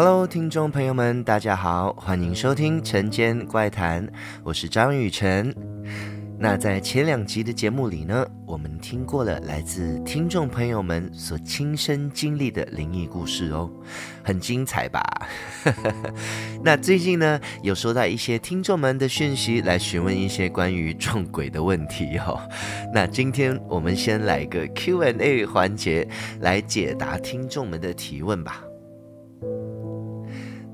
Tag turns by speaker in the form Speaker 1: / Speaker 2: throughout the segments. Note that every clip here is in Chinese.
Speaker 1: Hello，听众朋友们，大家好，欢迎收听《晨间怪谈》，我是张雨晨。那在前两集的节目里呢，我们听过了来自听众朋友们所亲身经历的灵异故事哦，很精彩吧？那最近呢，有收到一些听众们的讯息来询问一些关于撞鬼的问题哦。那今天我们先来个 Q&A 环节，来解答听众们的提问吧。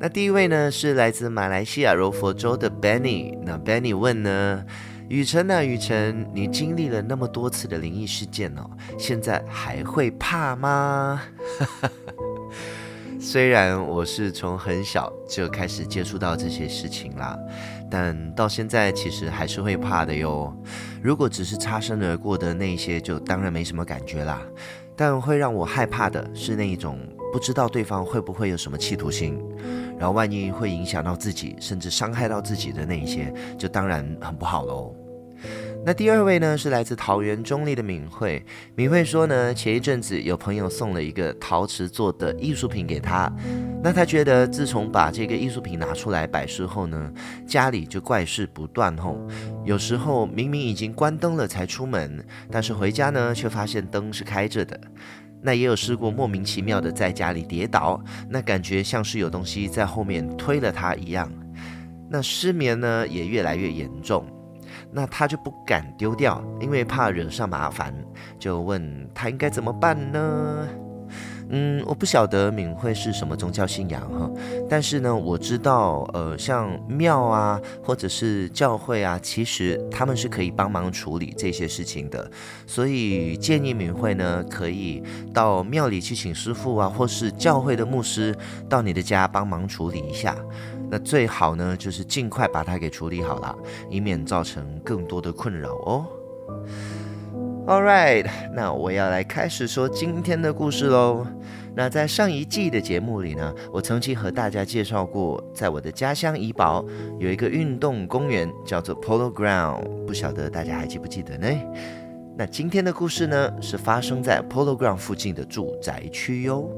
Speaker 1: 那第一位呢，是来自马来西亚柔佛州的 Benny。那 Benny 问呢，雨辰啊，雨辰，你经历了那么多次的灵异事件哦，现在还会怕吗？虽然我是从很小就开始接触到这些事情啦，但到现在其实还是会怕的哟。如果只是擦身而过的那些，就当然没什么感觉啦。但会让我害怕的是那一种不知道对方会不会有什么企图心。然后万一会影响到自己，甚至伤害到自己的那一些，就当然很不好喽。那第二位呢，是来自桃园中坜的敏慧。敏慧说呢，前一阵子有朋友送了一个陶瓷做的艺术品给她，那她觉得自从把这个艺术品拿出来摆设后呢，家里就怪事不断吼。有时候明明已经关灯了才出门，但是回家呢，却发现灯是开着的。那也有试过莫名其妙的在家里跌倒，那感觉像是有东西在后面推了他一样。那失眠呢也越来越严重，那他就不敢丢掉，因为怕惹上麻烦，就问他应该怎么办呢？嗯，我不晓得敏慧是什么宗教信仰哈，但是呢，我知道，呃，像庙啊，或者是教会啊，其实他们是可以帮忙处理这些事情的，所以建议敏慧呢，可以到庙里去请师傅啊，或是教会的牧师到你的家帮忙处理一下。那最好呢，就是尽快把它给处理好了，以免造成更多的困扰哦。All right，那我要来开始说今天的故事喽。那在上一季的节目里呢，我曾经和大家介绍过，在我的家乡怡保有一个运动公园，叫做 Polo Ground，不晓得大家还记不记得呢？那今天的故事呢，是发生在 Polo Ground 附近的住宅区哟。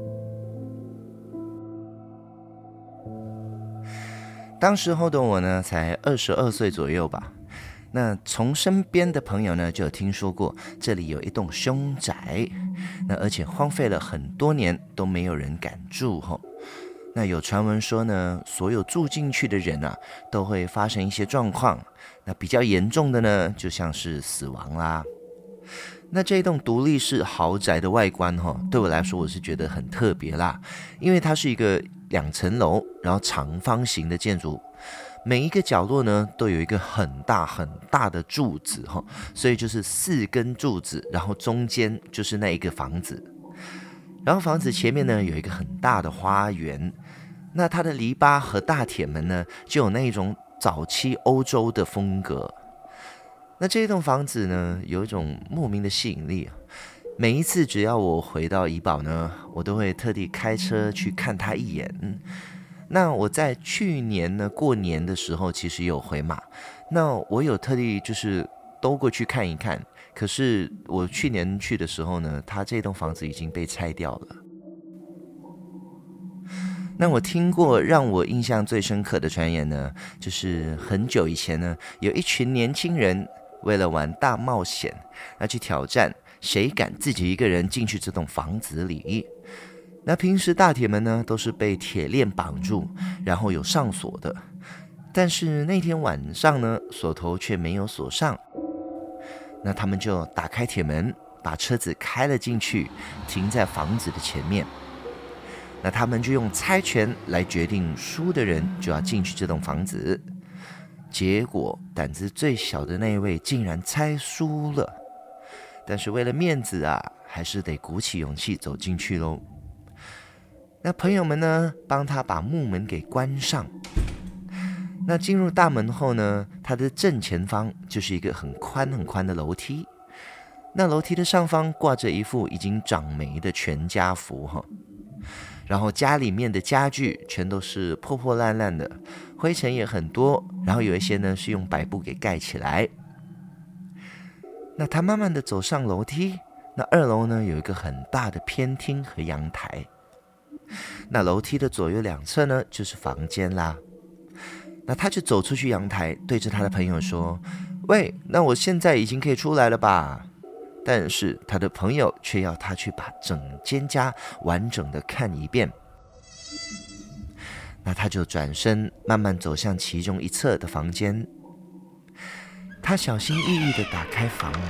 Speaker 1: 当时候的我呢，才二十二岁左右吧。那从身边的朋友呢，就有听说过这里有一栋凶宅，那而且荒废了很多年都没有人敢住吼。那有传闻说呢，所有住进去的人啊，都会发生一些状况。那比较严重的呢，就像是死亡啦。那这栋独立式豪宅的外观哈，对我来说我是觉得很特别啦，因为它是一个两层楼，然后长方形的建筑。每一个角落呢，都有一个很大很大的柱子哈，所以就是四根柱子，然后中间就是那一个房子，然后房子前面呢有一个很大的花园，那它的篱笆和大铁门呢，就有那一种早期欧洲的风格。那这栋房子呢，有一种莫名的吸引力，每一次只要我回到怡保呢，我都会特地开车去看它一眼。那我在去年呢过年的时候，其实有回马，那我有特地就是兜过去看一看。可是我去年去的时候呢，他这栋房子已经被拆掉了。那我听过让我印象最深刻的传言呢，就是很久以前呢，有一群年轻人为了玩大冒险，要去挑战谁敢自己一个人进去这栋房子里。那平时大铁门呢，都是被铁链绑住，然后有上锁的。但是那天晚上呢，锁头却没有锁上。那他们就打开铁门，把车子开了进去，停在房子的前面。那他们就用猜拳来决定，输的人就要进去这栋房子。结果胆子最小的那位竟然猜输了，但是为了面子啊，还是得鼓起勇气走进去喽。那朋友们呢，帮他把木门给关上。那进入大门后呢，他的正前方就是一个很宽很宽的楼梯。那楼梯的上方挂着一副已经长霉的全家福哈。然后家里面的家具全都是破破烂烂的，灰尘也很多。然后有一些呢是用白布给盖起来。那他慢慢的走上楼梯，那二楼呢有一个很大的偏厅和阳台。那楼梯的左右两侧呢，就是房间啦。那他就走出去阳台，对着他的朋友说：“喂，那我现在已经可以出来了吧？”但是他的朋友却要他去把整间家完整的看一遍。那他就转身慢慢走向其中一侧的房间。他小心翼翼地打开房门，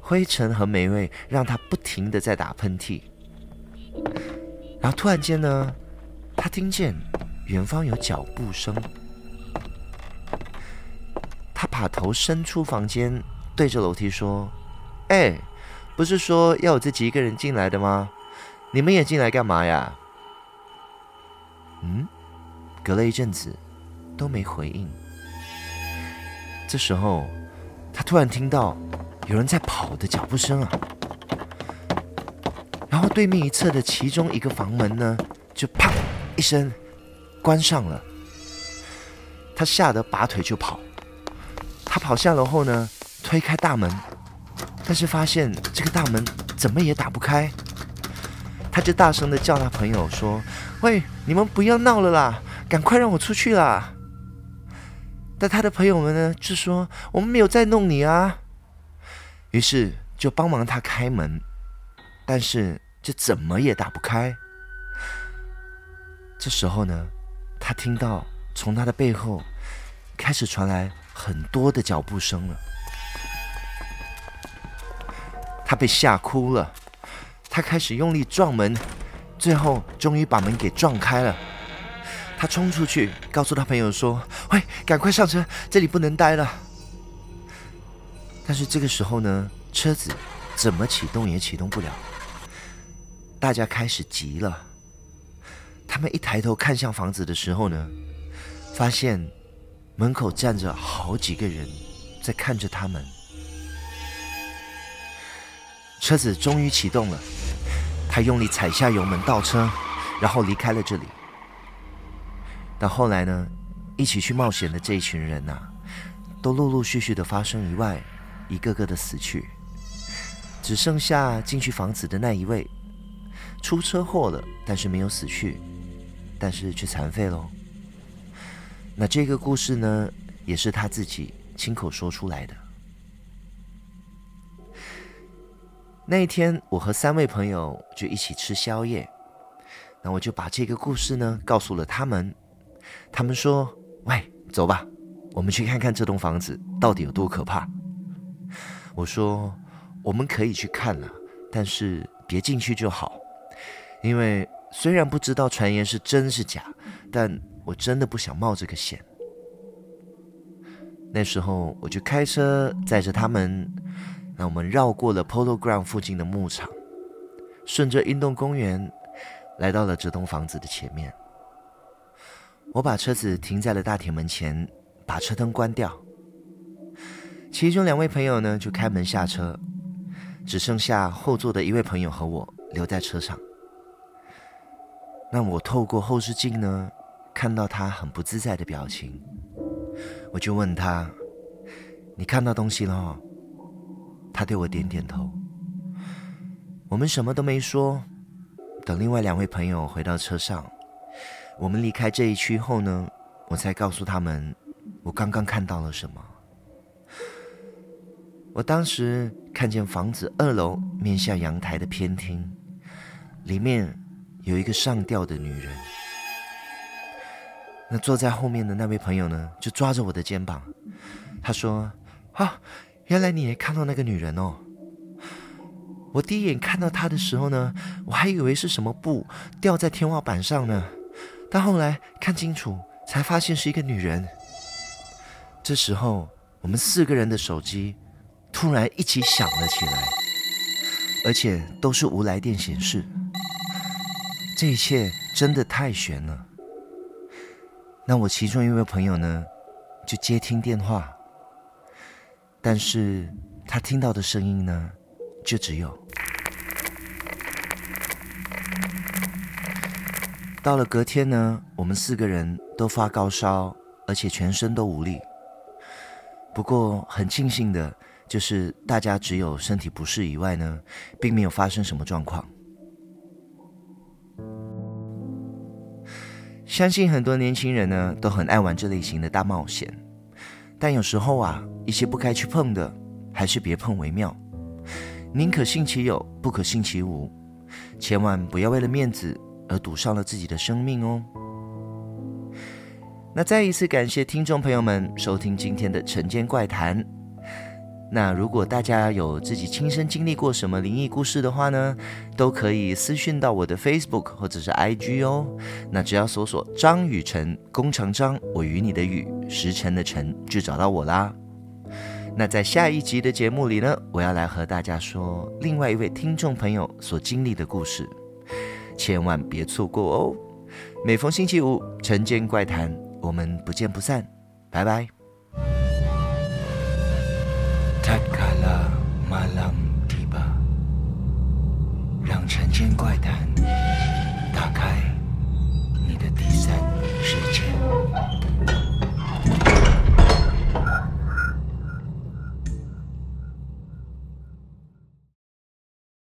Speaker 1: 灰尘和霉味让他不停地在打喷嚏。然后突然间呢，他听见远方有脚步声。他把头伸出房间。对着楼梯说：“哎，不是说要我自己一个人进来的吗？你们也进来干嘛呀？”嗯，隔了一阵子都没回应。这时候，他突然听到有人在跑的脚步声啊！然后对面一侧的其中一个房门呢，就啪一声关上了。他吓得拔腿就跑。他跑下楼后呢，推开大门，但是发现这个大门怎么也打不开，他就大声的叫他朋友说：“喂，你们不要闹了啦，赶快让我出去啦！”但他的朋友们呢，就说：“我们没有在弄你啊。”于是就帮忙他开门，但是就怎么也打不开。这时候呢，他听到从他的背后开始传来很多的脚步声了。他被吓哭了，他开始用力撞门，最后终于把门给撞开了。他冲出去，告诉他朋友说：“喂，赶快上车，这里不能待了。”但是这个时候呢，车子怎么启动也启动不了。大家开始急了，他们一抬头看向房子的时候呢，发现门口站着好几个人在看着他们。车子终于启动了，他用力踩下油门倒车，然后离开了这里。到后来呢，一起去冒险的这一群人呐、都陆陆续续的发生意外，一个个的死去，只剩下进去房子的那一位，出车祸了，但是没有死去，但是却残废喽。那这个故事呢，也是他自己亲口说出来的。那一天，我和三位朋友就一起吃宵夜，那我就把这个故事呢告诉了他们。他们说：“喂，走吧，我们去看看这栋房子到底有多可怕。”我说：“我们可以去看了，但是别进去就好，因为虽然不知道传言是真是假，但我真的不想冒这个险。”那时候我就开车载着他们。那我们绕过了 Polo Ground 附近的牧场，顺着运动公园，来到了这栋房子的前面。我把车子停在了大铁门前，把车灯关掉。其中两位朋友呢，就开门下车，只剩下后座的一位朋友和我留在车上。那我透过后视镜呢，看到他很不自在的表情，我就问他：“你看到东西了？”他对我点点头，我们什么都没说。等另外两位朋友回到车上，我们离开这一区后呢，我才告诉他们我刚刚看到了什么。我当时看见房子二楼面向阳台的偏厅，里面有一个上吊的女人。那坐在后面的那位朋友呢，就抓着我的肩膀，他说：“啊。”原来你也看到那个女人哦！我第一眼看到她的时候呢，我还以为是什么布吊在天花板上呢，但后来看清楚才发现是一个女人。这时候，我们四个人的手机突然一起响了起来，而且都是无来电显示。这一切真的太悬了。那我其中一位朋友呢，就接听电话。但是他听到的声音呢，就只有。到了隔天呢，我们四个人都发高烧，而且全身都无力。不过很庆幸的就是大家只有身体不适以外呢，并没有发生什么状况。相信很多年轻人呢都很爱玩这类型的大冒险，但有时候啊，一些不该去碰的，还是别碰为妙。宁可信其有，不可信其无，千万不要为了面子而赌上了自己的生命哦。那再一次感谢听众朋友们收听今天的晨间怪谈。那如果大家有自己亲身经历过什么灵异故事的话呢，都可以私讯到我的 Facebook 或者是 IG 哦。那只要搜索张雨辰，弓长张，我与你的雨，时辰的辰，就找到我啦。那在下一集的节目里呢，我要来和大家说另外一位听众朋友所经历的故事，千万别错过哦。每逢星期五，晨间怪谈，我们不见不散，拜拜。让辰间怪谈。